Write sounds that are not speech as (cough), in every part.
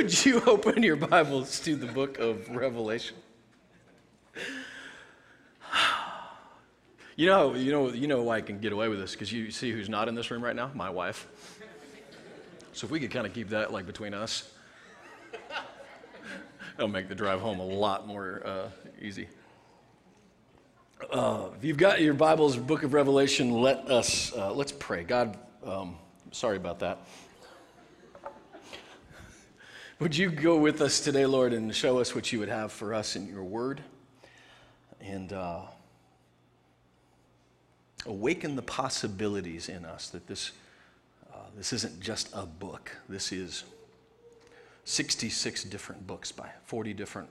Would you (laughs) open your Bibles to the book of Revelation? You know, you know, you know why I can get away with this because you see who's not in this room right now? My wife. So if we could kind of keep that like between us, it'll make the drive home a lot more uh, easy. Uh, if you've got your Bibles, Book of Revelation, let us uh, let's pray. God, um, sorry about that. Would you go with us today, Lord, and show us what you would have for us in your word? And uh, awaken the possibilities in us that this, uh, this isn't just a book. This is 66 different books by 40 different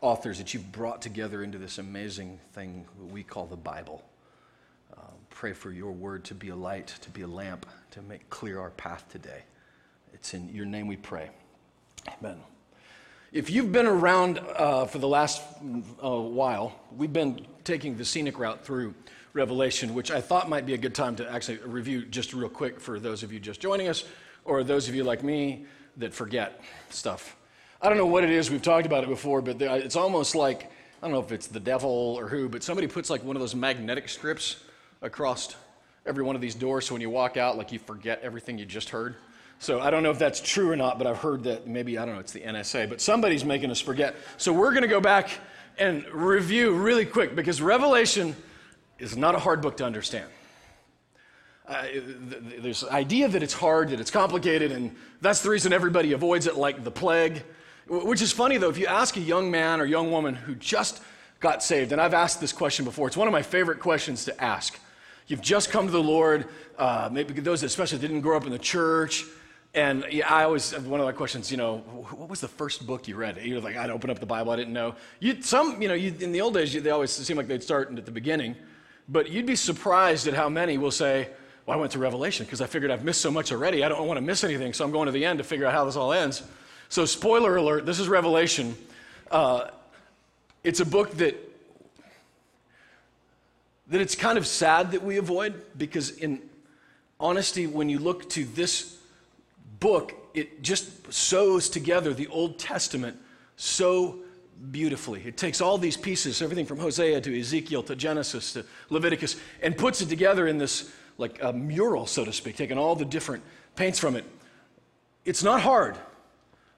authors that you've brought together into this amazing thing we call the Bible. Uh, pray for your word to be a light, to be a lamp, to make clear our path today. It's in your name we pray. Amen. If you've been around uh, for the last uh, while, we've been taking the scenic route through Revelation, which I thought might be a good time to actually review just real quick for those of you just joining us, or those of you like me that forget stuff. I don't know what it is, we've talked about it before, but it's almost like, I don't know if it's the devil or who, but somebody puts like one of those magnetic strips across every one of these doors so when you walk out, like you forget everything you just heard. So I don't know if that's true or not, but I've heard that maybe, I don't know, it's the NSA, but somebody's making us forget. So we're going to go back and review really quick because Revelation is not a hard book to understand. Uh, there's the idea that it's hard, that it's complicated, and that's the reason everybody avoids it like the plague. Which is funny though, if you ask a young man or young woman who just got saved, and I've asked this question before, it's one of my favorite questions to ask. You've just come to the Lord, uh, maybe those especially didn't grow up in the church, and yeah, I always, have one of my questions, you know, what was the first book you read? You're like, I'd open up the Bible, I didn't know. You, some, you know, you, in the old days, you, they always seem like they'd start at the beginning. But you'd be surprised at how many will say, well, I went to Revelation because I figured I've missed so much already. I don't want to miss anything, so I'm going to the end to figure out how this all ends. So, spoiler alert, this is Revelation. Uh, it's a book that that it's kind of sad that we avoid because in honesty when you look to this book, it just sews together the Old Testament so beautifully. It takes all these pieces, everything from Hosea to Ezekiel to Genesis to Leviticus, and puts it together in this like a mural, so to speak, taking all the different paints from it. It's not hard.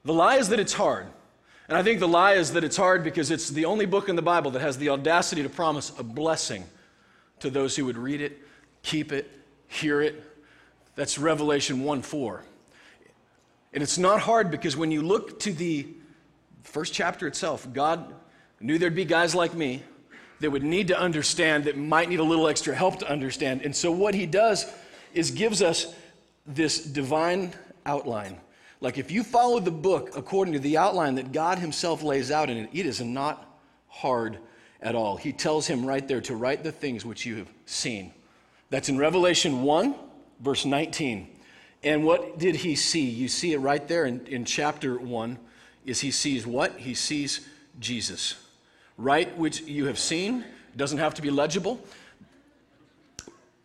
The lie is that it's hard. And I think the lie is that it's hard because it's the only book in the Bible that has the audacity to promise a blessing to those who would read it, keep it, hear it. That's Revelation 1 4. And it's not hard because when you look to the first chapter itself, God knew there'd be guys like me that would need to understand, that might need a little extra help to understand. And so what he does is gives us this divine outline. Like if you follow the book according to the outline that God himself lays out in it, it is not hard at all. He tells him right there to write the things which you have seen. That's in Revelation 1, verse 19. And what did he see? You see it right there in, in chapter 1 is he sees what? He sees Jesus. Write which you have seen, doesn't have to be legible.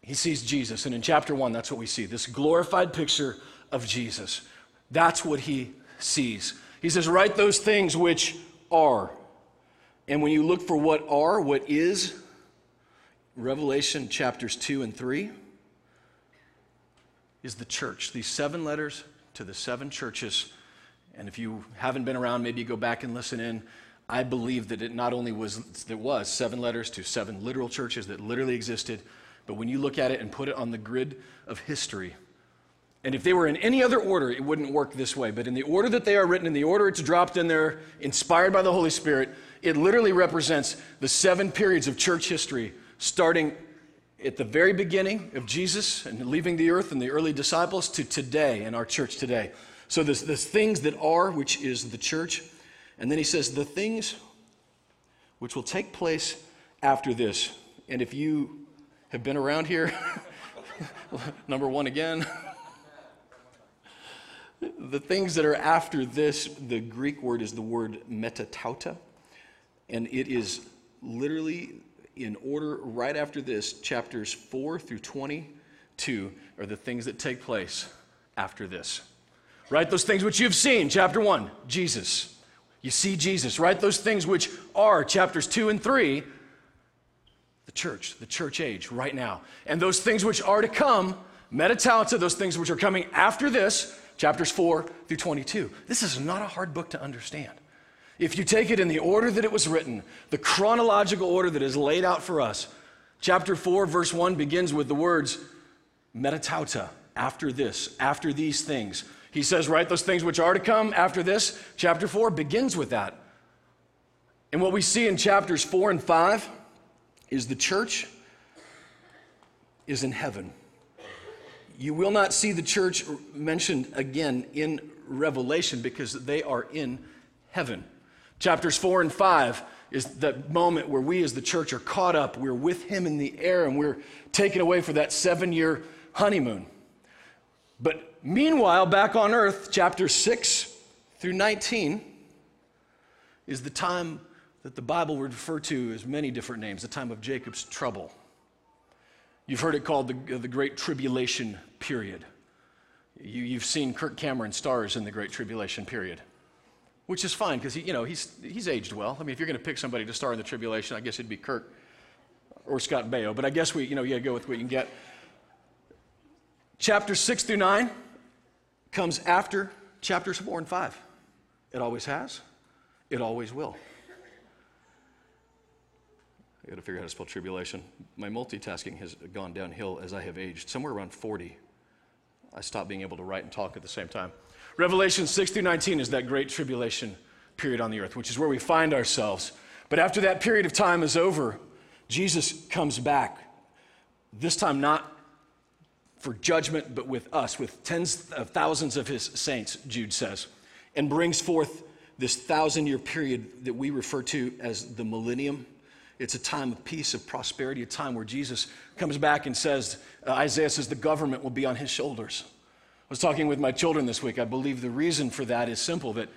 He sees Jesus. And in chapter 1, that's what we see this glorified picture of Jesus. That's what he sees. He says, Write those things which are. And when you look for what are, what is, Revelation chapters 2 and 3 is the church. These seven letters to the seven churches. And if you haven't been around, maybe you go back and listen in. I believe that it not only was, there was seven letters to seven literal churches that literally existed, but when you look at it and put it on the grid of history, and if they were in any other order, it wouldn't work this way. But in the order that they are written, in the order it's dropped in there, inspired by the Holy Spirit, it literally represents the seven periods of church history, starting at the very beginning of Jesus and leaving the earth and the early disciples to today in our church today. So there's, there's things that are, which is the church. And then he says, the things which will take place after this. And if you have been around here, (laughs) number one again, (laughs) the things that are after this, the Greek word is the word metatauta. And it is literally in order right after this, chapters 4 through 22 are the things that take place after this. Write those things which you've seen, chapter 1, Jesus. You see Jesus. Write those things which are, chapters 2 and 3, the church, the church age, right now. And those things which are to come, metatauta, those things which are coming after this, chapters 4 through 22. This is not a hard book to understand. If you take it in the order that it was written, the chronological order that is laid out for us, chapter 4, verse 1 begins with the words metatauta, after this, after these things. He says, Write those things which are to come after this. Chapter 4 begins with that. And what we see in chapters 4 and 5 is the church is in heaven. You will not see the church mentioned again in Revelation because they are in heaven. Chapters 4 and 5 is the moment where we as the church are caught up. We're with him in the air and we're taken away for that seven year honeymoon. But meanwhile, back on earth, chapter 6 through 19 is the time that the Bible would refer to as many different names, the time of Jacob's trouble. You've heard it called the, the Great Tribulation Period. You, have seen Kirk Cameron stars in the Great Tribulation Period, which is fine because you know, he's, he's aged well. I mean, if you're going to pick somebody to star in the tribulation, I guess it'd be Kirk or Scott Baio. But I guess we, you know, to go with what you can get. Chapter 6 through 9 comes after chapters 4 and 5. It always has, it always will. I got to figure out how to spell tribulation. My multitasking has gone downhill as I have aged. Somewhere around 40, I stopped being able to write and talk at the same time. Revelation 6 through 19 is that great tribulation period on the earth, which is where we find ourselves. But after that period of time is over, Jesus comes back. This time, not for judgment, but with us, with tens of thousands of his saints, Jude says, and brings forth this thousand year period that we refer to as the millennium. It's a time of peace, of prosperity, a time where Jesus comes back and says, uh, Isaiah says, the government will be on his shoulders. I was talking with my children this week. I believe the reason for that is simple that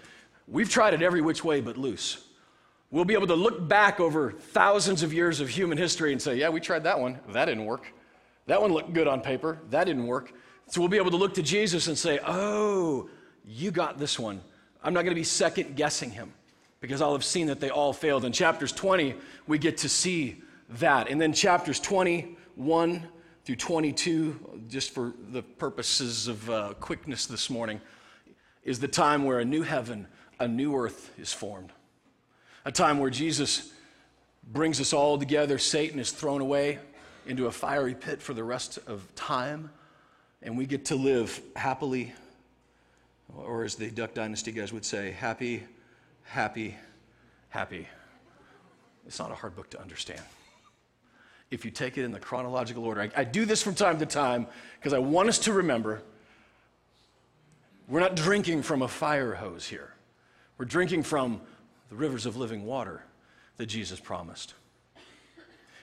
we've tried it every which way but loose. We'll be able to look back over thousands of years of human history and say, yeah, we tried that one. That didn't work. That one looked good on paper. That didn't work. So we'll be able to look to Jesus and say, Oh, you got this one. I'm not going to be second guessing him because I'll have seen that they all failed. In chapters 20, we get to see that. And then chapters 21 through 22, just for the purposes of uh, quickness this morning, is the time where a new heaven, a new earth is formed. A time where Jesus brings us all together, Satan is thrown away, into a fiery pit for the rest of time, and we get to live happily, or as the Duck Dynasty guys would say, happy, happy, happy. It's not a hard book to understand. If you take it in the chronological order, I, I do this from time to time because I want us to remember we're not drinking from a fire hose here. We're drinking from the rivers of living water that Jesus promised.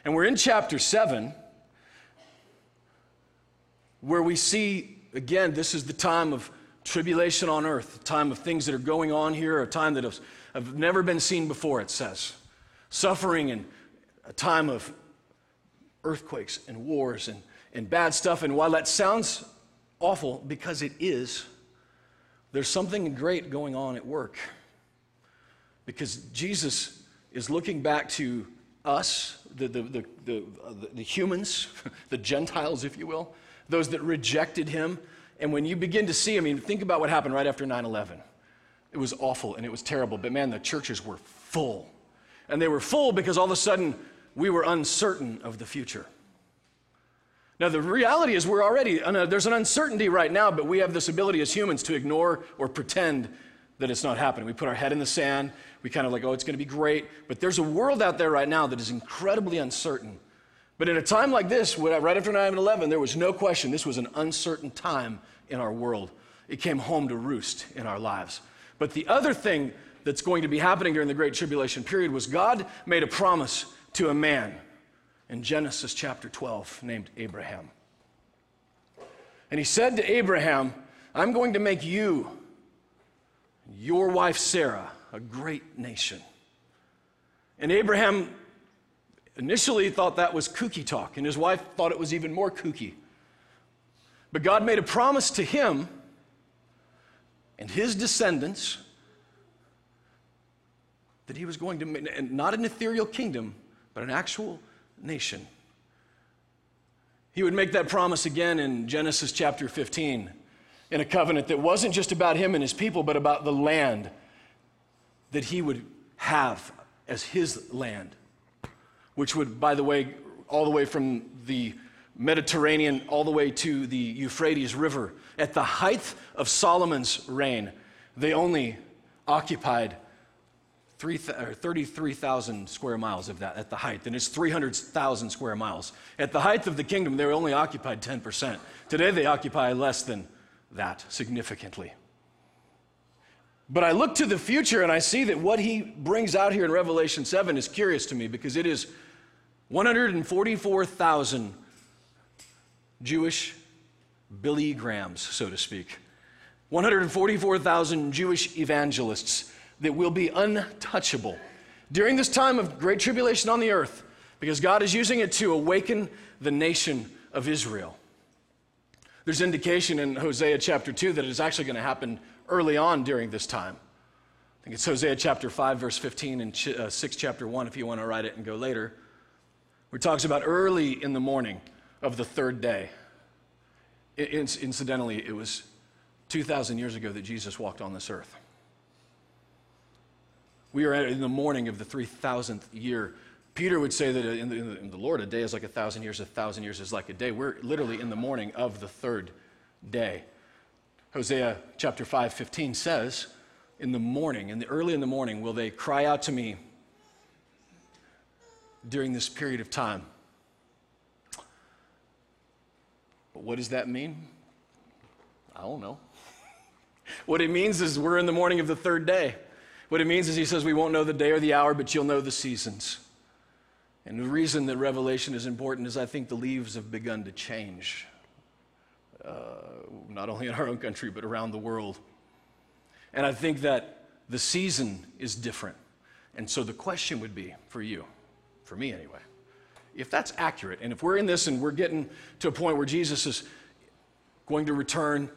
And we're in chapter 7, where we see, again, this is the time of tribulation on earth, the time of things that are going on here, a time that have, have never been seen before, it says. Suffering and a time of earthquakes and wars and, and bad stuff. And while that sounds awful, because it is, there's something great going on at work. Because Jesus is looking back to us, the, the, the, the, uh, the humans, (laughs) the Gentiles, if you will, those that rejected him. And when you begin to see, I mean, think about what happened right after 9 11. It was awful and it was terrible, but man, the churches were full. And they were full because all of a sudden we were uncertain of the future. Now, the reality is, we're already, uh, there's an uncertainty right now, but we have this ability as humans to ignore or pretend that it's not happening. We put our head in the sand. We kind of like, oh, it's going to be great. But there's a world out there right now that is incredibly uncertain. But in a time like this, right after 9 11, there was no question this was an uncertain time in our world. It came home to roost in our lives. But the other thing that's going to be happening during the Great Tribulation period was God made a promise to a man in Genesis chapter 12 named Abraham. And he said to Abraham, I'm going to make you your wife Sarah, a great nation. And Abraham initially thought that was kooky talk, and his wife thought it was even more kooky. But God made a promise to him and his descendants, that he was going to make, not an ethereal kingdom, but an actual nation. He would make that promise again in Genesis chapter 15 in a covenant that wasn't just about him and his people, but about the land that he would have as his land, which would, by the way, all the way from the Mediterranean all the way to the Euphrates River. At the height of Solomon's reign, they only occupied 33,000 square miles of that at the height, and it's 300,000 square miles. At the height of the kingdom, they only occupied 10%. Today, they occupy less than that significantly. But I look to the future and I see that what he brings out here in Revelation 7 is curious to me because it is 144,000 Jewish Billy Grahams, so to speak. 144,000 Jewish evangelists that will be untouchable during this time of great tribulation on the earth because God is using it to awaken the nation of Israel. There's indication in Hosea chapter 2 that it is actually going to happen early on during this time. I think it's Hosea chapter 5, verse 15, and uh, 6, chapter 1, if you want to write it and go later, where it talks about early in the morning of the third day. Incidentally, it was 2,000 years ago that Jesus walked on this earth. We are in the morning of the 3,000th year. Peter would say that in the, in the, Lord, a day is like a thousand years, a thousand years is like a day. We're literally in the morning of the third day. Hosea chapter 5, 15 says, In the morning, in the early in the morning, will they cry out to me during this period of time. But what does that mean? I don't know. (laughs) what it means is we're in the morning of the third day. What it means is he says we won't know the day or the hour, but you'll know the seasons. And the reason that Revelation is important is I think the leaves have begun to change, uh, not only in our own country, but around the world. And I think that the season is different. And so the question would be for you, for me anyway, if that's accurate, and if we're in this and we're getting to a point where Jesus is going to return,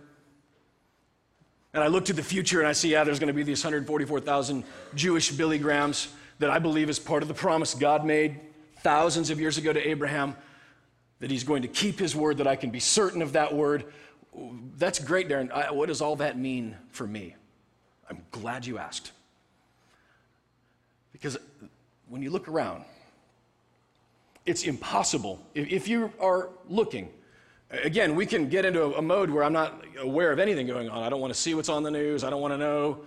and I look to the future and I see, yeah, there's going to be these 144,000 Jewish Billy Grahams that I believe is part of the promise God made thousands of years ago to Abraham, that he's going to keep his word, that I can be certain of that word. That's great, Darren. I, what does all that mean for me? I'm glad you asked. Because when you look around, it's impossible. If you are looking, again, we can get into a mode where I'm not aware of anything going on. I don't want to see what's on the news. I don't want to know.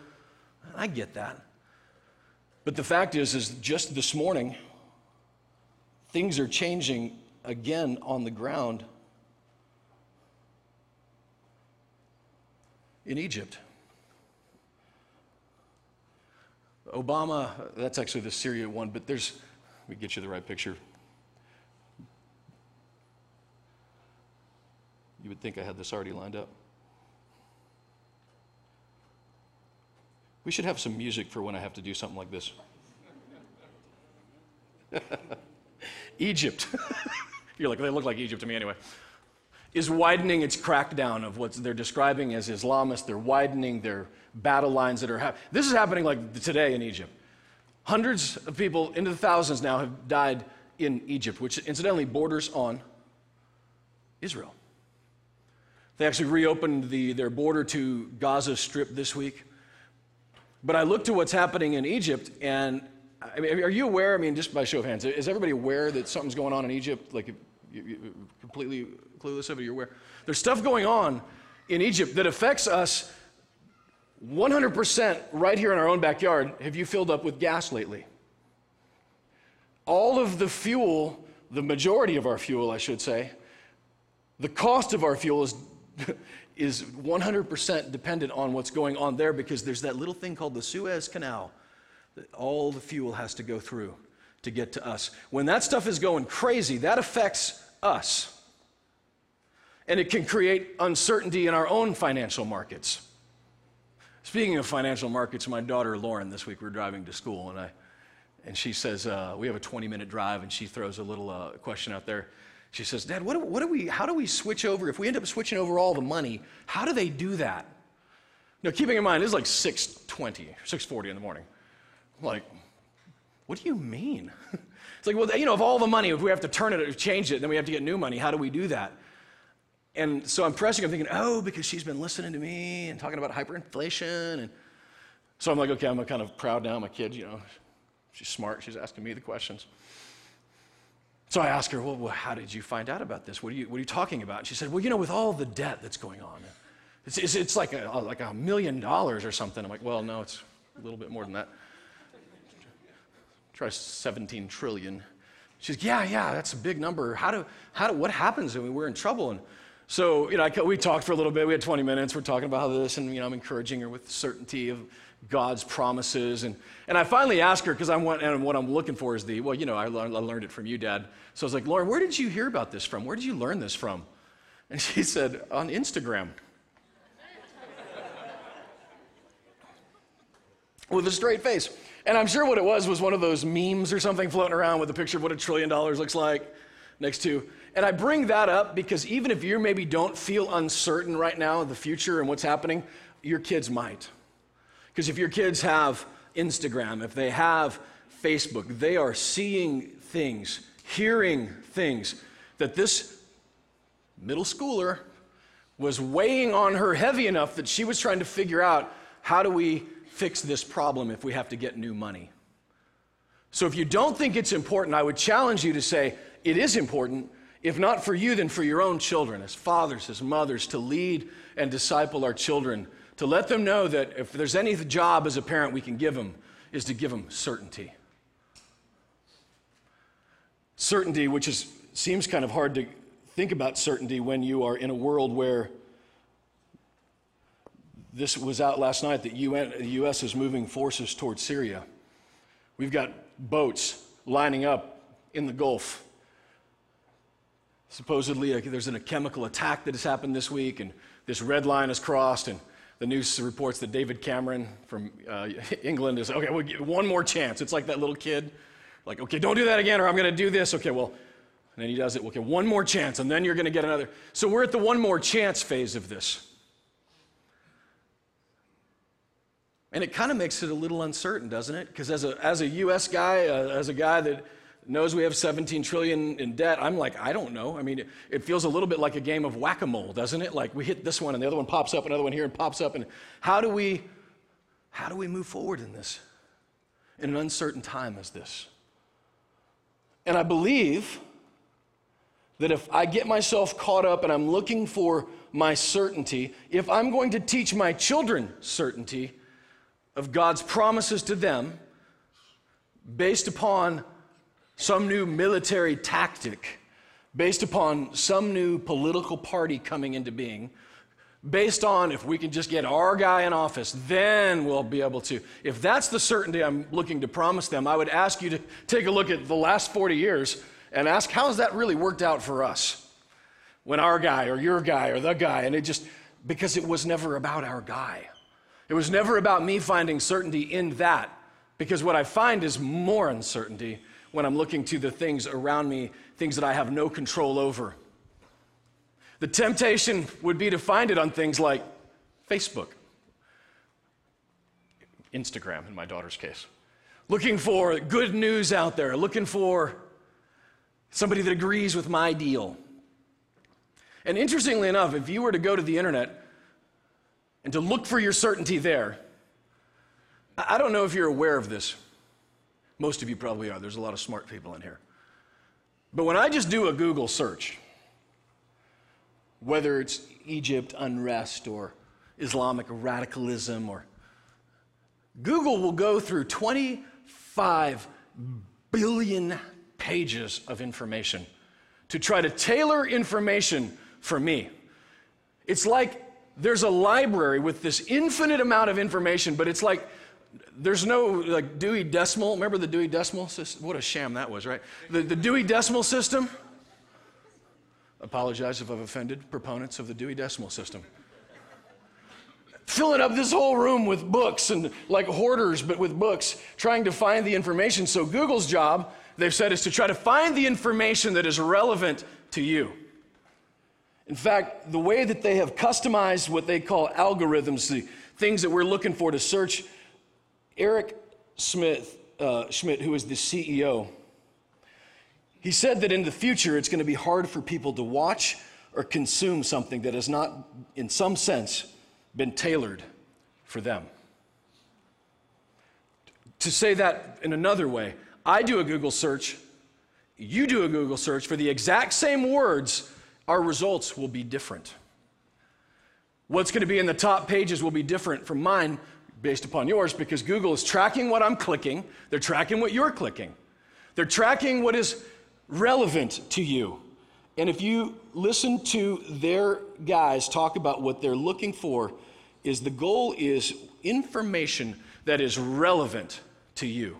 I get that. But the fact is, is just this morning, things are changing again on the ground in Egypt. Obama, that's actually the Syria one, but there's, let me get you the right picture. You would think I had this already lined up. We should have some music for when I have to do something like this. (laughs) Egypt. (laughs) You're like, they look like Egypt to me anyway. Is widening its crackdown of what they're describing as Islamists. They're widening their battle lines that are happening. This is happening like today in Egypt. Hundreds of people, into the thousands now, have died in Egypt, which incidentally borders on Israel. They actually reopened the, their border to Gaza Strip this week. But I look to what's happening in Egypt, and I mean, are you aware? I mean, just by show of hands, is everybody aware that something's going on in Egypt? Like, you, completely clueless of it, you're aware? There's stuff going on in Egypt that affects us 100% right here in our own backyard. Have you filled up with gas lately? All of the fuel, the majority of our fuel, I should say, the cost of our fuel is (laughs) is 100% dependent on what's going on there because there's that little thing called the Suez Canal that all the fuel has to go through to get to us. When that stuff is going crazy, that affects us. And it can create uncertainty in our own financial markets. Speaking of financial markets, my daughter Lauren, this week we are driving to school, and, I, and she says, uh, We have a 20 minute drive, and she throws a little uh, question out there. She says, Dad, what, what do we, how do we switch over? If we end up switching over all the money, how do they do that? Now, keeping in mind, it's like 6.20, 6.40 in the morning. I'm like, what do you mean? (laughs) it's like, well, you know, if all the money, if we have to turn it or change it, then we have to get new money. How do we do that? And so I'm pressing, I'm thinking, oh, because she's been listening to me and talking about hyperinflation. And so I'm like, okay, I'm kind of proud now. My kid, you know, she's smart. She's asking me the questions. So I asked her, well, how did you find out about this? What are you, what are you talking about? And she said, well, you know, with all the debt that's going on, it's, it's, it's like, a, like a million dollars or something. I'm like, well, no, it's a little bit more than that. Try 17 trillion. She's, like, yeah, yeah, that's a big number. How do, how do, what happens when we're in trouble? And so, you know, I, we talked for a little bit. We had 20 minutes. We're talking about this, and, you know, I'm encouraging her with certainty of God's promises. And, and I finally asked her, because I want, and what I'm looking for is the, well, you know, I, I learned it from you, Dad. So I was like, Lauren, where did you hear about this from? Where did you learn this from? And she (laughs) said, on Instagram. with a straight face. And I'm sure what it was was one of those memes or something floating around with a picture of what a trillion dollars looks like next to. And I bring that up because even if you maybe don't feel uncertain right now of the future and what's happening, your kids might. Because if your kids have Instagram, if they have Facebook, they are seeing things, hearing things that this middle schooler was weighing on her heavy enough that she was trying to figure out how do we fix this problem if we have to get new money. So if you don't think it's important, I would challenge you to say, it is important, if not for you, then for your own children, as fathers, as mothers, to lead and disciple our children, to let them know that if there's any job as a parent we can give them, is to give them certainty. Certainty, which is, seems kind of hard to think about certainty when you are in a world where this was out last night that UN, the U.S. is moving forces towards Syria. We've got boats lining up in the Gulf. Supposedly, uh, there's a chemical attack that has happened this week, and this red line is crossed, and the news reports that David Cameron from uh, (laughs) England is, okay, we'll give one more chance. It's like that little kid, like, okay, don't do that again, or I'm going to do this. Okay, well, and then he does it. Okay, one more chance, and then you're going to get another. So we're at the one more chance phase of this. And it kind of makes it a little uncertain, doesn't it? Because as a, as a U.S. guy, uh, as a guy that knows we have 17 trillion in debt, I'm like, I don't know. I mean, it, feels a little bit like a game of whack-a-mole, doesn't it? Like we hit this one and the other one pops up, another one here and pops up. And how do we, how do we move forward in this, in an uncertain time as this? And I believe that if I get myself caught up and I'm looking for my certainty, if I'm going to teach my children certainty, of God's promises to them based upon some new military tactic, based upon some new political party coming into being, based on if we can just get our guy in office, then we'll be able to. If that's the certainty I'm looking to promise them, I would ask you to take a look at the last 40 years and ask how has that really worked out for us? When our guy or your guy or the guy, and it just, because it was never about our guy. It was never about me finding certainty in that, because what I find is more uncertainty when I'm looking to the things around me, things that I have no control over. The temptation would be to find it on things like Facebook, Instagram, in my daughter's case. Looking for good news out there, looking for somebody that agrees with my deal. And interestingly enough, if you were to go to the internet and to look for your certainty there. I don't know if you're aware of this. Most of you probably are. There's a lot of smart people in here. But when I just do a Google search, whether it's Egypt unrest or Islamic radicalism or Google will go through 25 billion pages of information to try to tailor information for me. It's like there's a library with this infinite amount of information, but it's like there's no like Dewey Decimal. Remember the Dewey Decimal system? What a sham that was, right? The, the Dewey Decimal System. Apologize if I've offended proponents of the Dewey Decimal System. Filling up this whole room with books and like hoarders, but with books, trying to find the information. So Google's job, they've said, is to try to find the information that is relevant to you. In fact, the way that they have customized what they call algorithms, the, things that we're looking for to search. Eric Smith, uh, Schmidt, who is the CEO, he said that in the future it's going to be hard for people to watch or consume something that has not, in some sense, been tailored for them. To say that in another way, I do a Google search, you do a Google search for the exact same words, our results will be different. What's going to be in the top pages will be different from mine based upon yours because Google is tracking what I'm clicking, they're tracking what you're clicking, they're tracking what is relevant to you. And if you listen to their guys talk about what they're looking for, is the goal is information that is relevant to you.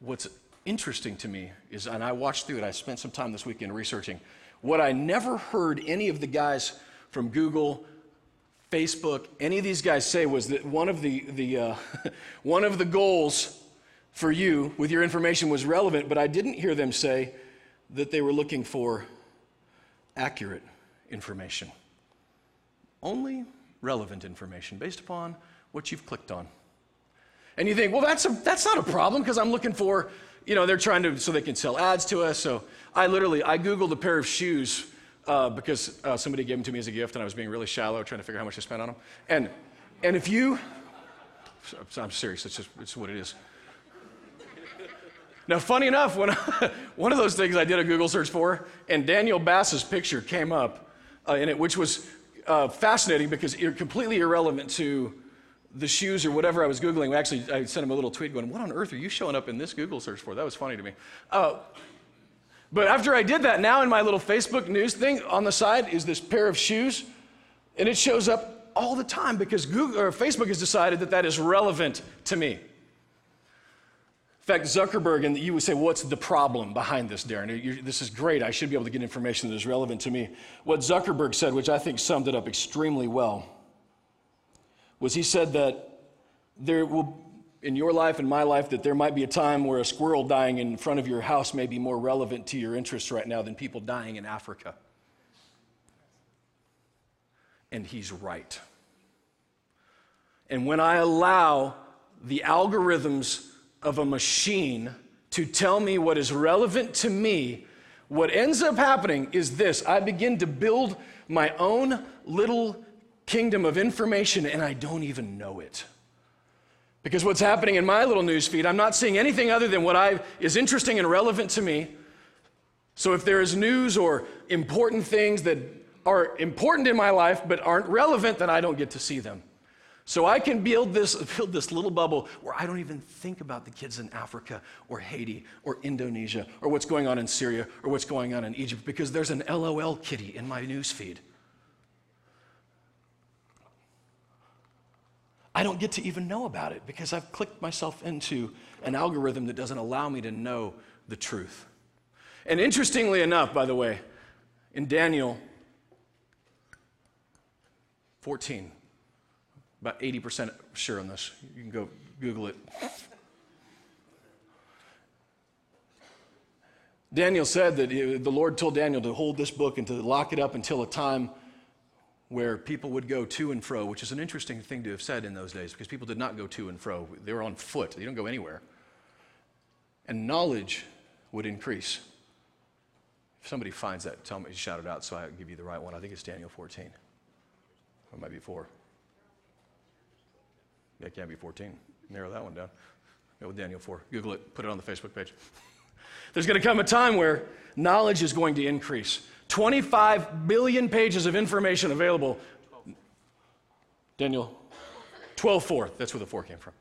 What's interesting to me is, and I watched through it, I spent some time this weekend researching, what I never heard any of the guys from Google, Facebook, any of these guys say was that one of the, the, uh, (laughs) one of the goals for you with your information was relevant, but I didn't hear them say that they were looking for accurate information. Only relevant information based upon what you've clicked on. And you think, well, that's, a, that's not a problem because I'm looking for, you know, they're trying to, so they can sell ads to us. So I literally, I Googled a pair of shoes uh, because uh, somebody gave them to me as a gift and I was being really shallow trying to figure out how much I spent on them. And, and if you, I'm serious, it's just, it's what it is. Now, funny enough, when I, (laughs) one of those things I did a Google search for, and Daniel Bass's picture came up uh, in it, which was uh, fascinating because you're completely irrelevant to the shoes or whatever I was Googling. Actually, I sent him a little tweet going, What on earth are you showing up in this Google search for? That was funny to me. But after I did that, now in my little Facebook news thing on the side is this pair of shoes, and it shows up all the time because Google or Facebook has decided that that is relevant to me. In fact, Zuckerberg, and you would say, What's the problem behind this, Darren? This is great. I should be able to get information that is relevant to me. What Zuckerberg said, which I think summed it up extremely well, was he said that there will, in your life and my life, that there might be a time where a squirrel dying in front of your house may be more relevant to your interests right now than people dying in Africa. And he's right. And when I allow the algorithms of a machine to tell me what is relevant to me, what ends up happening is this I begin to build my own little kingdom of information and I don't even know it. Because what's happening in my little news feed, I'm not seeing anything other than what I, is interesting and relevant to me. So if there is news or important things that are important in my life but aren't relevant, then I don't get to see them. So I can build this, (laughs) build this little bubble where I don't even think about the kids in Africa or Haiti or Indonesia or what's going on in Syria or what's going on in Egypt because there's an LOL kitty in my news I don't get to even know about it because I've clicked myself into an algorithm that doesn't allow me to know the truth. And interestingly enough, by the way, in Daniel 14, about 80% sure on this. You can go Google it. Daniel said that the Lord told Daniel to hold this book and to lock it up until a time where people would go to and fro, which is an interesting thing to have said in those days because people did not go to and fro. They were on foot, they don't go anywhere. And knowledge would increase. If somebody finds that, tell me, shout it out so I give you the right one. I think it's Daniel 14. Or it might be 4. Yeah, it can't be 14. Narrow that one down. Go with Daniel 4. Google it, put it on the Facebook page. (laughs) There's going to come a time where knowledge is going to increase. 25 billion pages of information available. Daniel 12 4. That's where the 4 came from.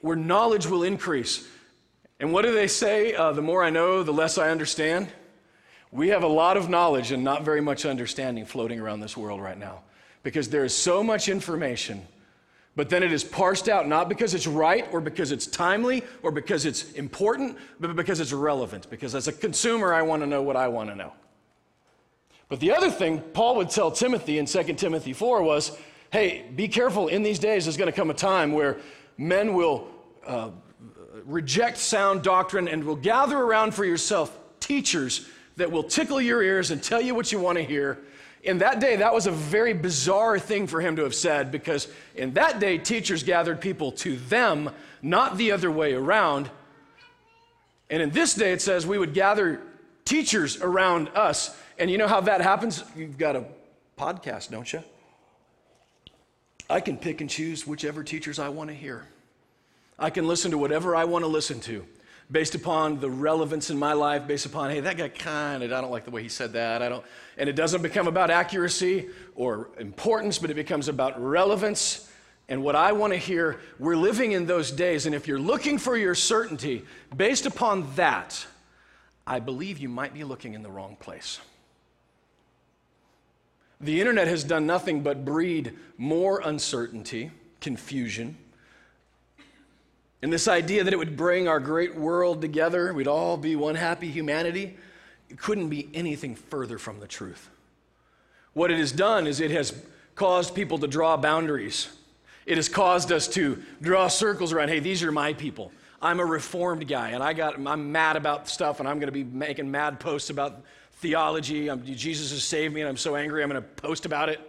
Where knowledge will increase. And what do they say? Uh, the more I know, the less I understand. We have a lot of knowledge and not very much understanding floating around this world right now because there is so much information, but then it is parsed out not because it's right or because it's timely or because it's important, but because it's relevant. Because as a consumer, I want to know what I want to know. But the other thing Paul would tell Timothy in 2 Timothy 4 was hey, be careful. In these days, there's going to come a time where men will uh, reject sound doctrine and will gather around for yourself teachers that will tickle your ears and tell you what you want to hear In that day, that was a very bizarre thing for him to have said because in that day, teachers gathered people to them, not the other way around. And in this day, it says we would gather teachers around us. And you know how that happens? You've got a podcast, don't you? I can pick and choose whichever teachers I want to hear. I can listen to whatever I want to listen to based upon the relevance in my life, based upon, hey, that guy kind of, I don't like the way he said that. I don't, and it doesn't become about accuracy or importance, but it becomes about relevance and what I want to hear. We're living in those days, and if you're looking for your certainty based upon that, I believe you might be looking in the wrong place. The internet has done nothing but breed more uncertainty, confusion, and this idea that it would bring our great world together, we'd all be one happy humanity, it couldn't be anything further from the truth. What it has done is it has caused people to draw boundaries. It has caused us to draw circles around, hey, these are my people. I'm a reformed guy, and I got, I'm mad about stuff, and I'm going to be making mad posts about theology. I'm, Jesus has saved me, and I'm so angry, I'm going to post about it.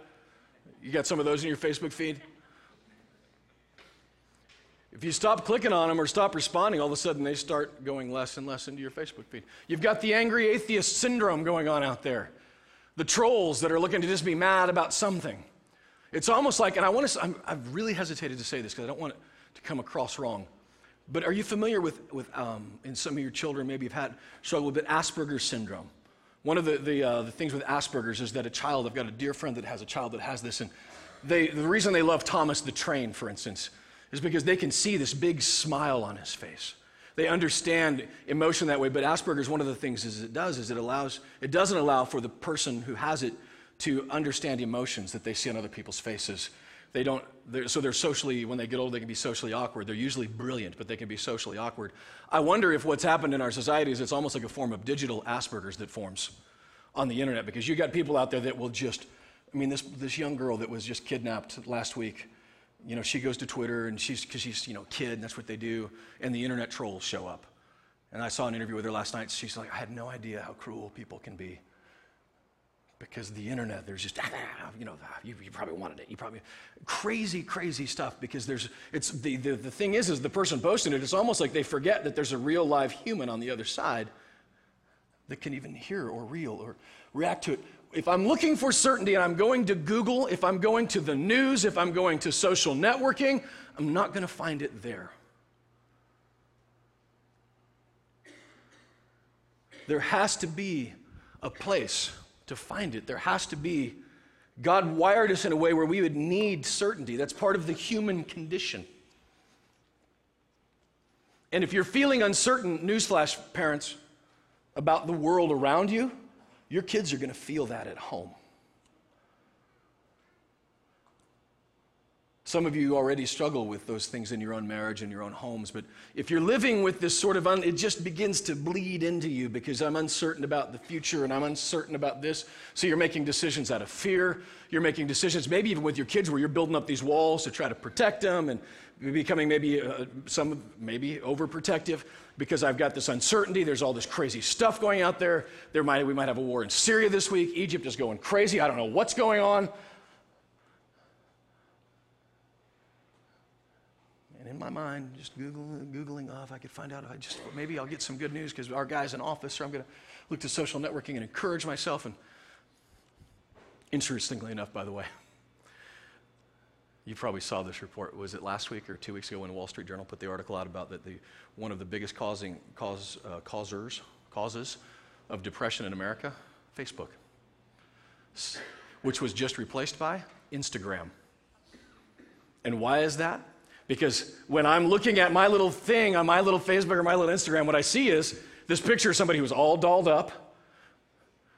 You got some of those in your Facebook feed? If you stop clicking on them or stop responding, all of a sudden they start going less and less into your Facebook feed. You've got the angry atheist syndrome going on out there. The trolls that are looking to just be mad about something. It's almost like, and I want to, i have really hesitated to say this because I don't want it to come across wrong. But are you familiar with, with um, in some of your children, maybe you've had struggle with Asperger's syndrome? One of the, the, uh, the things with Asperger's is that a child, I've got a dear friend that has a child that has this, and they, the reason they love Thomas the Train, for instance, is because they can see this big smile on his face. They understand emotion that way, but Asperger's, one of the things is it does is it allows, it doesn't allow for the person who has it to understand emotions that they see on other people's faces. They don't, they're, so they're socially, when they get old, they can be socially awkward. They're usually brilliant, but they can be socially awkward. I wonder if what's happened in our society is it's almost like a form of digital Asperger's that forms on the internet because you got people out there that will just, I mean, this, this young girl that was just kidnapped last week you know, she goes to Twitter and she's, because she's, you know, kid and that's what they do, and the internet trolls show up. And I saw an interview with her last night. She's like, I had no idea how cruel people can be. Because the internet, there's just, (laughs) you know, you, you probably wanted it. You probably, crazy, crazy stuff. Because there's, it's, the, the, the thing is, is the person posting it, it's almost like they forget that there's a real live human on the other side that can even hear or real or react to it if I'm looking for certainty and I'm going to Google, if I'm going to the news, if I'm going to social networking, I'm not going to find it there. There has to be a place to find it. There has to be. God wired us in a way where we would need certainty. That's part of the human condition. And if you're feeling uncertain, newsflash, parents, about the world around you, your kids are going to feel that at home. Some of you already struggle with those things in your own marriage and your own homes, but if you're living with this sort of, un, it just begins to bleed into you because I'm uncertain about the future and I'm uncertain about this. So you're making decisions out of fear. You're making decisions, maybe even with your kids, where you're building up these walls to try to protect them and becoming maybe uh, some, maybe overprotective because I've got this uncertainty. There's all this crazy stuff going out there. There might, we might have a war in Syria this week. Egypt is going crazy. I don't know what's going on. And in my mind, just Googling, Googling if I could find out, I just maybe I'll get some good news because our guy's an officer. I'm going to look to social networking and encourage myself. And interestingly enough, by the way, you probably saw this report. Was it last week or two weeks ago when Wall Street Journal put the article out about that the, one of the biggest causing, cause, uh, causers, causes of depression in America? Facebook, which was just replaced by Instagram. And why is that? Because when I'm looking at my little thing on my little Facebook or my little Instagram, what I see is this picture of somebody who's all dolled up,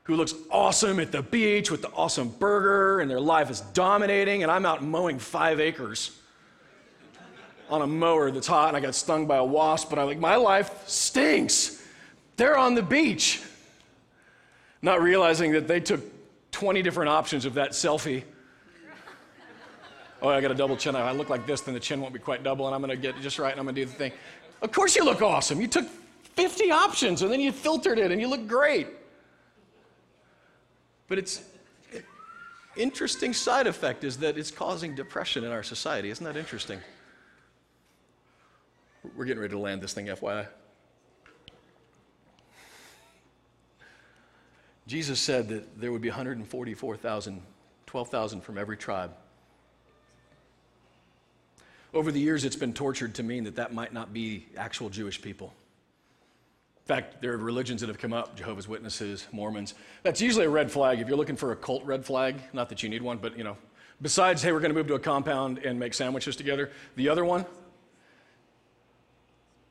who looks awesome at the beach with the awesome burger and their life is dominating, and I'm out mowing five acres on a mower that's hot and I got stung by a wasp, but I'm like, my life stinks. They're on the beach. Not realizing that they took 20 different options of that selfie. Oh, I got a double chin. I look like this, then the chin won't be quite double, and I'm gonna get it just right and I'm gonna do the thing. Of course, you look awesome. You took 50 options and then you filtered it and you look great. But it's, interesting side effect is that it's causing depression in our society. Isn't that interesting? We're getting ready to land this thing, FYI. Jesus said that there would be 144,000, 12,000 from every tribe. Over the years, it's been tortured to mean that that might not be actual Jewish people. In fact, there are religions that have come up Jehovah's Witnesses, Mormons. That's usually a red flag. If you're looking for a cult red flag, not that you need one, but you know, besides, hey, we're going to move to a compound and make sandwiches together, the other one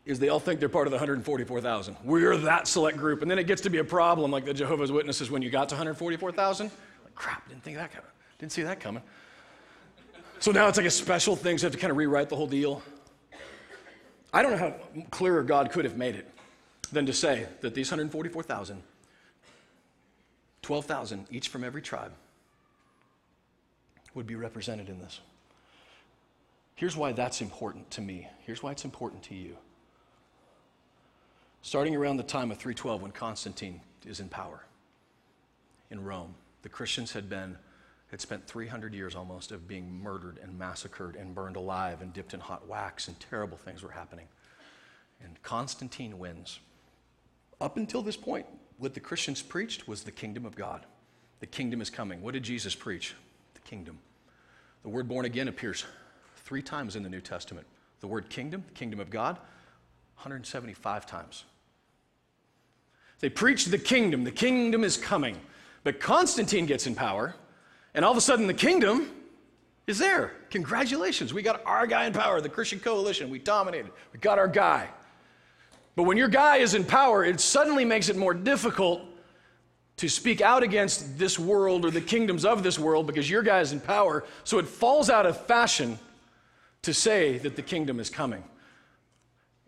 is they all think they're part of the 144,000. We're that select group. And then it gets to be a problem like the Jehovah's Witnesses when you got to 144,000. Like, crap, didn't think that coming. Didn't see that coming. So now it's like a special thing, so you have to kind of rewrite the whole deal. I don't know how clearer God could have made it than to say that these 144,000, 12,000, each from every tribe, would be represented in this. Here's why that's important to me. Here's why it's important to you. Starting around the time of 312, when Constantine is in power in Rome, the Christians had been had spent 300 years almost of being murdered and massacred and burned alive and dipped in hot wax, and terrible things were happening. And Constantine wins. Up until this point, what the Christians preached was the kingdom of God. The kingdom is coming. What did Jesus preach? The kingdom. The word born again appears three times in the New Testament. The word kingdom, the kingdom of God, 175 times. They preached the kingdom. The kingdom is coming. But Constantine gets in power, and all of a sudden the kingdom is there. Congratulations. We got our guy in power, the Christian coalition. We dominated. We got our guy. But when your guy is in power, it suddenly makes it more difficult to speak out against this world or the kingdoms of this world because your guy is in power. So it falls out of fashion to say that the kingdom is coming.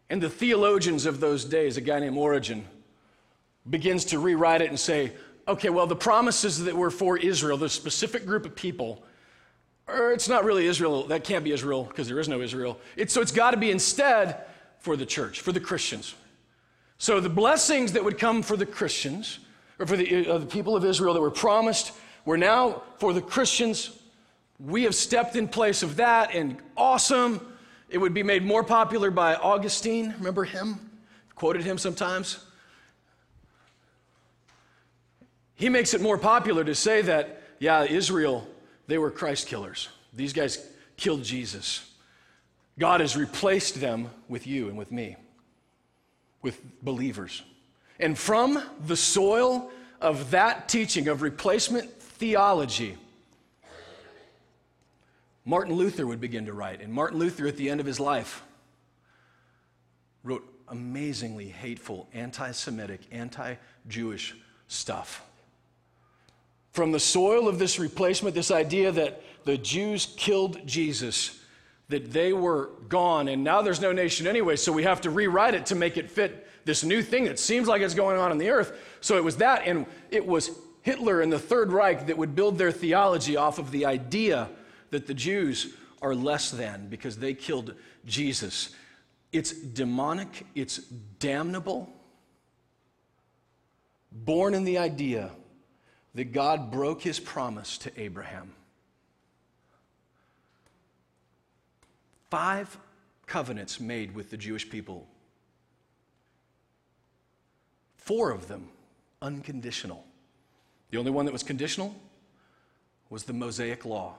And the theologians of those days, a guy named Origen, begins to rewrite it and say, okay, well, the promises that were for Israel, the specific group of people, or it's not really Israel, that can't be Israel because there is no Israel. It's, so it's got to be instead for the church, for the Christians. So the blessings that would come for the Christians, or for the, uh, the people of Israel that were promised, were now for the Christians. We have stepped in place of that, and awesome. It would be made more popular by Augustine. Remember him? Quoted him sometimes. He makes it more popular to say that, yeah, Israel, they were Christ killers. These guys killed Jesus. God has replaced them with you and with me, with believers. And from the soil of that teaching of replacement theology, Martin Luther would begin to write. And Martin Luther, at the end of his life, wrote amazingly hateful, anti Semitic, anti Jewish stuff. From the soil of this replacement, this idea that the Jews killed Jesus that they were gone and now there's no nation anyway, so we have to rewrite it to make it fit this new thing that seems like it's going on in the earth. So it was that, and it was Hitler and the Third Reich that would build their theology off of the idea that the Jews are less than because they killed Jesus. It's demonic, it's damnable, born in the idea that God broke his promise to Abraham. Five covenants made with the Jewish people. Four of them unconditional. The only one that was conditional was the Mosaic law.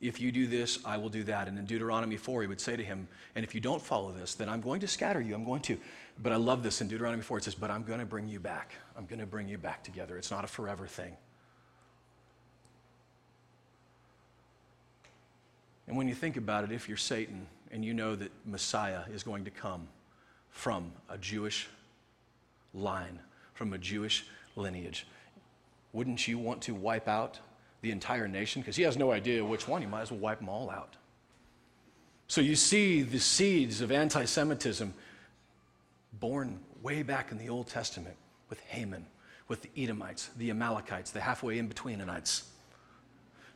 If you do this, I will do that. And in Deuteronomy 4, he would say to him, And if you don't follow this, then I'm going to scatter you. I'm going to. But I love this in Deuteronomy 4. It says, But I'm going to bring you back. I'm going to bring you back together. It's not a forever thing. And when you think about it, if you're Satan and you know that Messiah is going to come from a Jewish line, from a Jewish lineage, wouldn't you want to wipe out the entire nation? Because he has no idea which one. He might as well wipe them all out. So you see the seeds of anti Semitism born way back in the Old Testament with Haman, with the Edomites, the Amalekites, the halfway in betweenites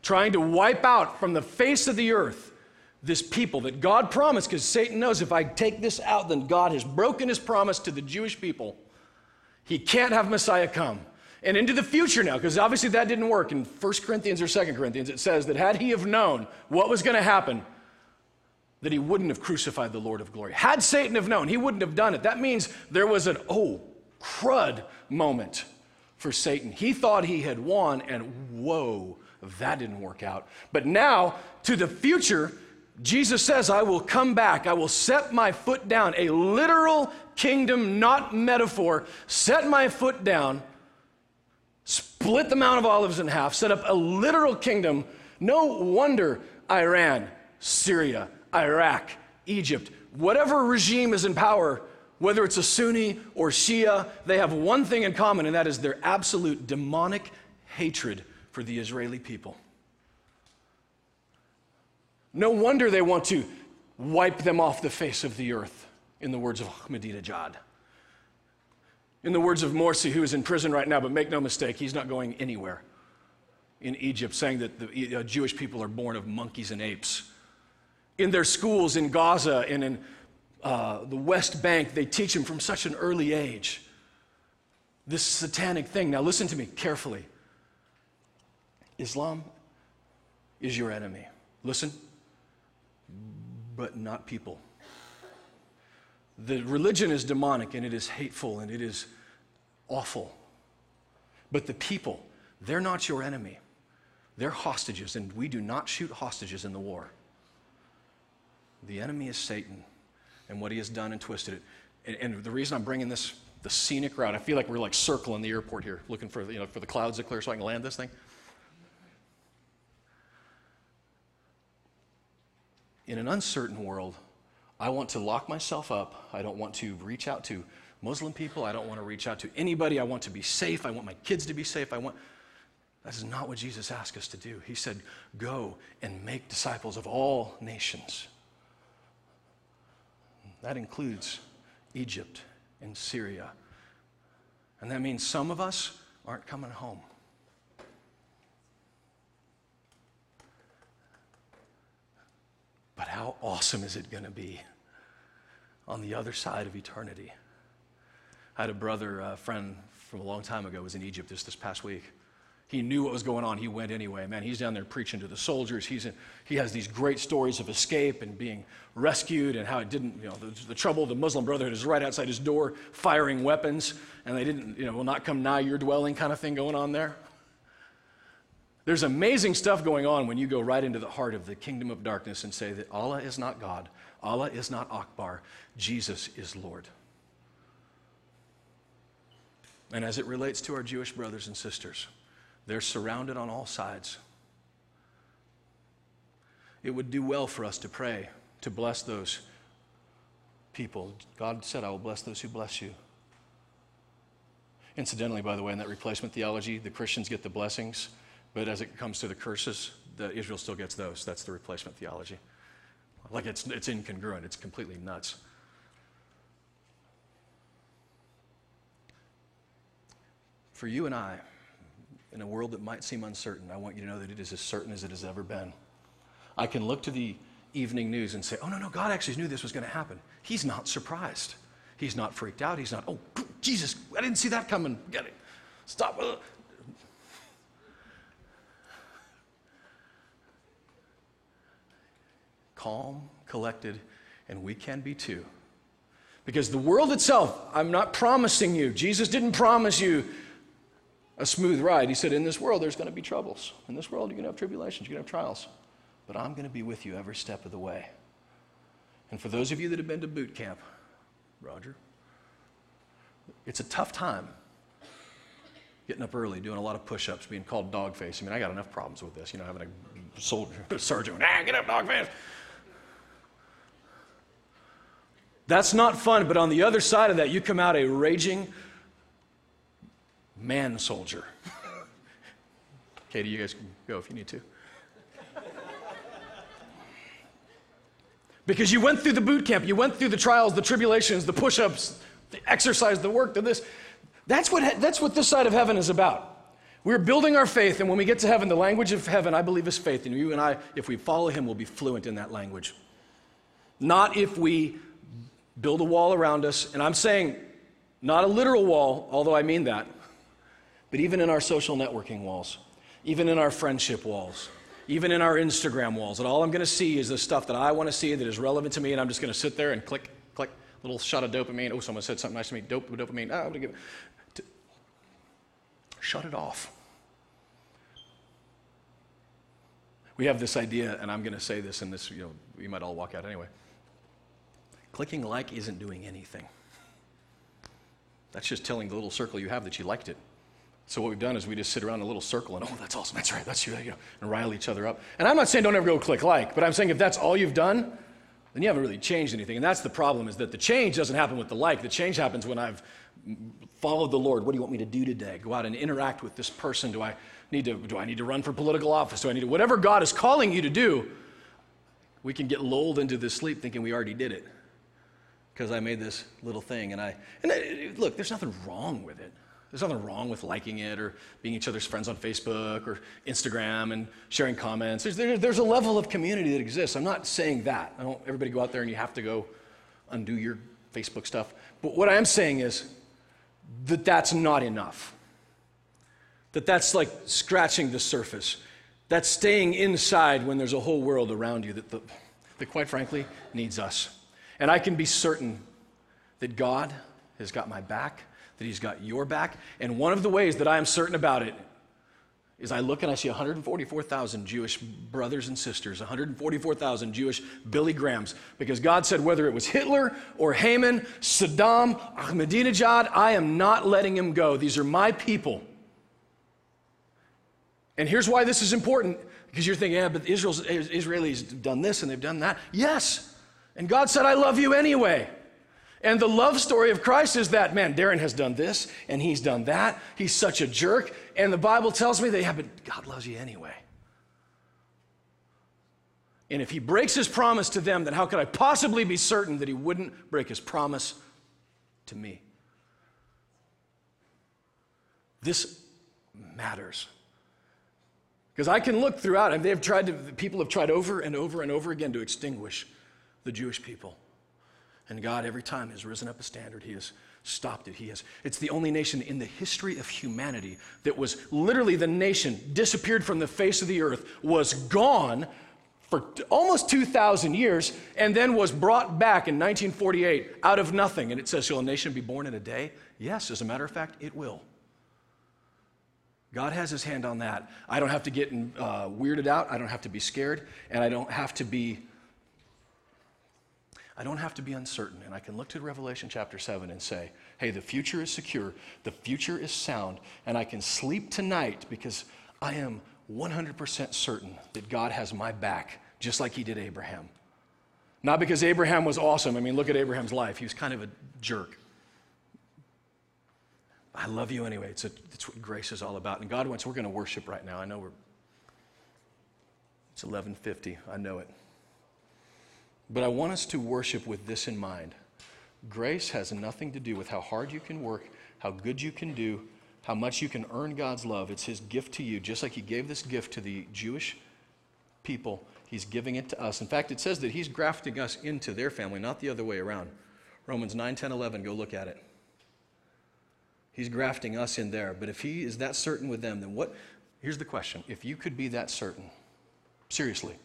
trying to wipe out from the face of the earth this people that God promised, because Satan knows if I take this out, then God has broken his promise to the Jewish people. He can't have Messiah come. And into the future now, because obviously that didn't work in 1 Corinthians or 2 Corinthians, it says that had he have known what was going to happen, that he wouldn't have crucified the Lord of glory. Had Satan have known, he wouldn't have done it. That means there was an, oh, crud moment for Satan. He thought he had won, and whoa, that didn't work out. But now, to the future, Jesus says, I will come back. I will set my foot down. A literal kingdom, not metaphor. Set my foot down, split the Mount of Olives in half, set up a literal kingdom. No wonder Iran, Syria, Iraq, Egypt, whatever regime is in power, whether it's a Sunni or Shia, they have one thing in common, and that is their absolute demonic hatred for the Israeli people. No wonder they want to wipe them off the face of the earth, in the words of Ahmadinejad. In the words of Morsi, who is in prison right now, but make no mistake, he's not going anywhere in Egypt, saying that the Jewish people are born of monkeys and apes. In their schools in Gaza and in uh, the West Bank, they teach them from such an early age this satanic thing. Now, listen to me carefully. Islam is your enemy. Listen, but not people. The religion is demonic and it is hateful and it is awful. But the people, they're not your enemy. They're hostages, and we do not shoot hostages in the war. The enemy is Satan and what he has done and twisted it. And, and, the reason I'm bringing this, the scenic route, I feel like we're like circling the airport here, looking for, you know, for the clouds to clear so I can land this thing. In an uncertain world, I want to lock myself up. I don't want to reach out to Muslim people. I don't want to reach out to anybody. I want to be safe. I want my kids to be safe. I want. That is not what Jesus asked us to do. He said, Go and make disciples of all nations. That includes Egypt and Syria. And that means some of us aren't coming home. But how awesome is it going to be on the other side of eternity? I had a brother, a friend from a long time ago, was in Egypt just this past week. He knew what was going on. He went anyway. Man, he's down there preaching to the soldiers. He's in, he has these great stories of escape and being rescued and how it didn't, you know, the, the trouble, the Muslim Brotherhood is right outside his door firing weapons and they didn't, you know, will not come nigh your dwelling kind of thing going on there. There's amazing stuff going on when you go right into the heart of the kingdom of darkness and say that Allah is not God, Allah is not Akbar, Jesus is Lord. And as it relates to our Jewish brothers and sisters, they're surrounded on all sides. It would do well for us to pray to bless those people. God said, I will bless those who bless you. Incidentally, by the way, in that replacement theology, the Christians get the blessings, but as it comes to the curses, the Israel still gets those. That's the replacement theology. Like it's, it's incongruent, it's completely nuts. For you and I, in a world that might seem uncertain, I want you to know that it is as certain as it has ever been. I can look to the evening news and say, oh, no, no, God actually knew this was going to happen. He's not surprised. He's not freaked out. He's not, oh, Jesus, I didn't see that coming. Get it. Stop. Calm, collected, and we can be too. Because the world itself, I'm not promising you, Jesus didn't promise you a smooth ride. He said, In this world, there's going to be troubles. In this world, you're going to have tribulations, you're going to have trials. But I'm going to be with you every step of the way. And for those of you that have been to boot camp, Roger, it's a tough time getting up early, doing a lot of push ups, being called dog face. I mean, I got enough problems with this, you know, having a soldier, a (laughs) sergeant, ah, get up, dog face. That's not fun, but on the other side of that, you come out a raging man soldier. (laughs) Katie, you guys can go if you need to. Because you went through the boot camp, you went through the trials, the tribulations, the push ups, the exercise, the work, the this. That's what, that's what this side of heaven is about. We're building our faith, and when we get to heaven, the language of heaven, I believe, is faith. And you and I, if we follow him, will be fluent in that language. Not if we build a wall around us. And I'm saying, not a literal wall, although I mean that But even in our social networking walls, even in our friendship walls, even in our Instagram walls, and all I'm going to see is the stuff that I want to see that is relevant to me, and I'm just going to sit there and click, click, little shot of dopamine. Oh, someone said something nice to me. Dope, dopamine. Ah, I'm going to give. Shut it off. We have this idea, and I'm going to say this, and this, you know, you might all walk out anyway. Clicking like isn't doing anything. That's just telling the little circle you have that you liked it. So what we've done is we just sit around in a little circle and, oh, that's awesome, that's right, that's you, you know, and rile each other up. And I'm not saying don't ever go click like, but I'm saying if that's all you've done, then you haven't really changed anything. And that's the problem is that the change doesn't happen with the like. The change happens when I've followed the Lord. What do you want me to do today? Go out and interact with this person. Do I need to, do I need to run for political office? Do I need to, whatever God is calling you to do, we can get lulled into this sleep thinking we already did it because I made this little thing. And I, and I, look, there's nothing wrong with it. There's nothing wrong with liking it or being each other's friends on Facebook or Instagram and sharing comments. There's, there, there's a level of community that exists. I'm not saying that. I don't everybody go out there and you have to go undo your Facebook stuff. But what I am saying is that that's not enough. That that's like scratching the surface. That's staying inside when there's a whole world around you that, the, that quite frankly needs us. And I can be certain that God has got my back that He's got your back. And one of the ways that I am certain about it is I look and I see 144,000 Jewish brothers and sisters, 144,000 Jewish Billy Grahams, because God said whether it was Hitler or Haman, Saddam, Ahmadinejad, I am not letting him go. These are my people. And here's why this is important, because you're thinking, yeah, but Israel's, Israelis have done this and they've done that. Yes. And God said, I love you anyway. And the love story of Christ is that, man, Darren has done this and he's done that. He's such a jerk. And the Bible tells me that, yeah, but God loves you anyway. And if he breaks his promise to them, then how could I possibly be certain that he wouldn't break his promise to me? This matters. Because I can look throughout, and they've tried to, people have tried over and over and over again to extinguish the Jewish people. And God, every time, has risen up a standard. He has stopped it. He has. It's the only nation in the history of humanity that was literally the nation disappeared from the face of the earth, was gone for almost 2,000 years, and then was brought back in 1948 out of nothing. And it says, Shall a nation be born in a day? Yes, as a matter of fact, it will. God has his hand on that. I don't have to get uh, weirded out. I don't have to be scared. And I don't have to be I don't have to be uncertain. And I can look to Revelation chapter 7 and say, hey, the future is secure, the future is sound, and I can sleep tonight because I am 100% certain that God has my back, just like He did Abraham. Not because Abraham was awesome. I mean, look at Abraham's life. He was kind of a jerk. I love you anyway. It's, a, it's what grace is all about. And God wants, we're going to worship right now. I know we're, it's 1150. I know it. But I want us to worship with this in mind. Grace has nothing to do with how hard you can work, how good you can do, how much you can earn God's love. It's His gift to you, just like He gave this gift to the Jewish people. He's giving it to us. In fact, it says that He's grafting us into their family, not the other way around. Romans 9, 10, 11, go look at it. He's grafting us in there. But if He is that certain with them, then what? Here's the question if you could be that certain, seriously,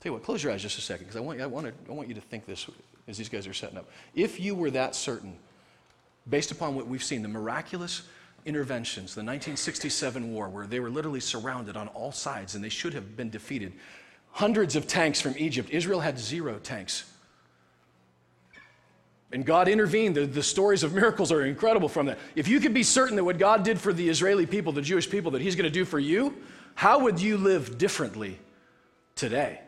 Tell you what, close your eyes just a second, because I want, I, want to, I want you to think this as these guys are setting up. If you were that certain, based upon what we've seen, the miraculous interventions, the 1967 war, where they were literally surrounded on all sides and they should have been defeated, hundreds of tanks from Egypt, Israel had zero tanks. And God intervened. The, the stories of miracles are incredible from that. If you could be certain that what God did for the Israeli people, the Jewish people, that He's going to do for you, how would you live differently today?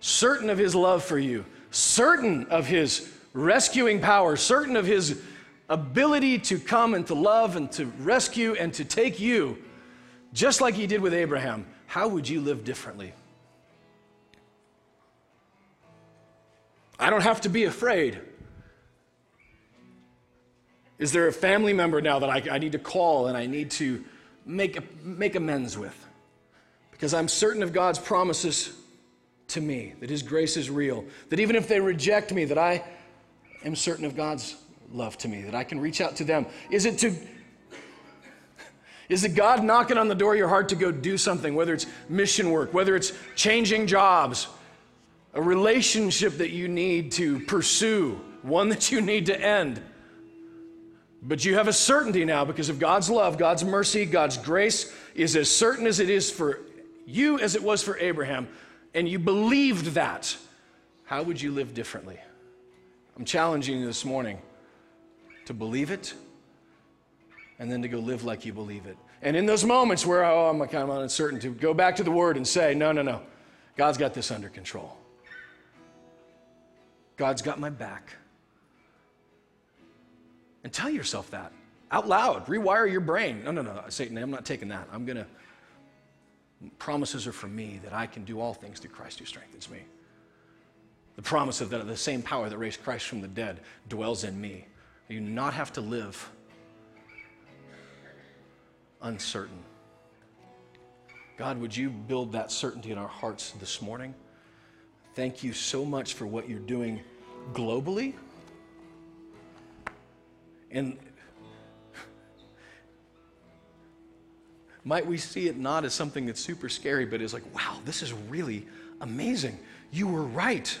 Certain of his love for you, certain of his rescuing power, certain of his ability to come and to love and to rescue and to take you, just like he did with Abraham, how would you live differently? I don't have to be afraid. Is there a family member now that I, I need to call and I need to make, make amends with? Because I'm certain of God's promises to me, that His grace is real, that even if they reject me, that I am certain of God's love to me, that I can reach out to them? Is it to Is it God knocking on the door of your heart to go do something, whether it's mission work, whether it's changing jobs, a relationship that you need to pursue, one that you need to end? But you have a certainty now because of God's love, God's mercy, God's grace is as certain as it is for you as it was for Abraham, and you believed that. How would you live differently? I'm challenging you this morning to believe it and then to go live like you believe it. And in those moments where, oh, I'm kind of uncertain, to go back to the Word and say, no, no, no, God's got this under control. God's got my back. And tell yourself that out loud. Rewire your brain. No, no, no, Satan, I'm not taking that. I'm going to, promises are for me that I can do all things through Christ who strengthens me. The promise of that the same power that raised Christ from the dead dwells in me. You not have to live uncertain. God, would you build that certainty in our hearts this morning? Thank you so much for what you're doing globally. And might we see it not as something that's super scary, but as like, wow, this is really amazing. You were right.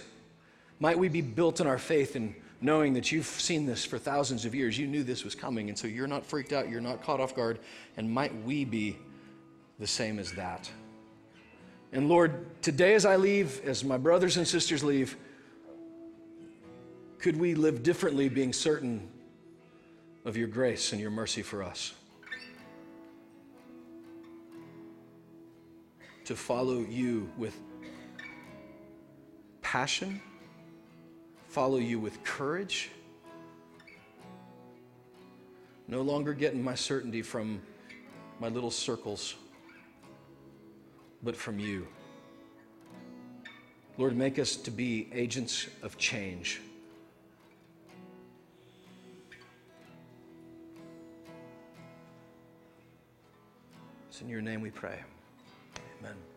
Might we be built in our faith and knowing that you've seen this for thousands of years. You knew this was coming, and so you're not freaked out, you're not caught off guard. And might we be the same as that? And Lord, today as I leave, as my brothers and sisters leave, could we live differently, being certain of your grace and your mercy for us? To follow you with passion follow you with courage. No longer getting my certainty from my little circles, but from you. Lord, make us to be agents of change. It's in your name we pray. Amen.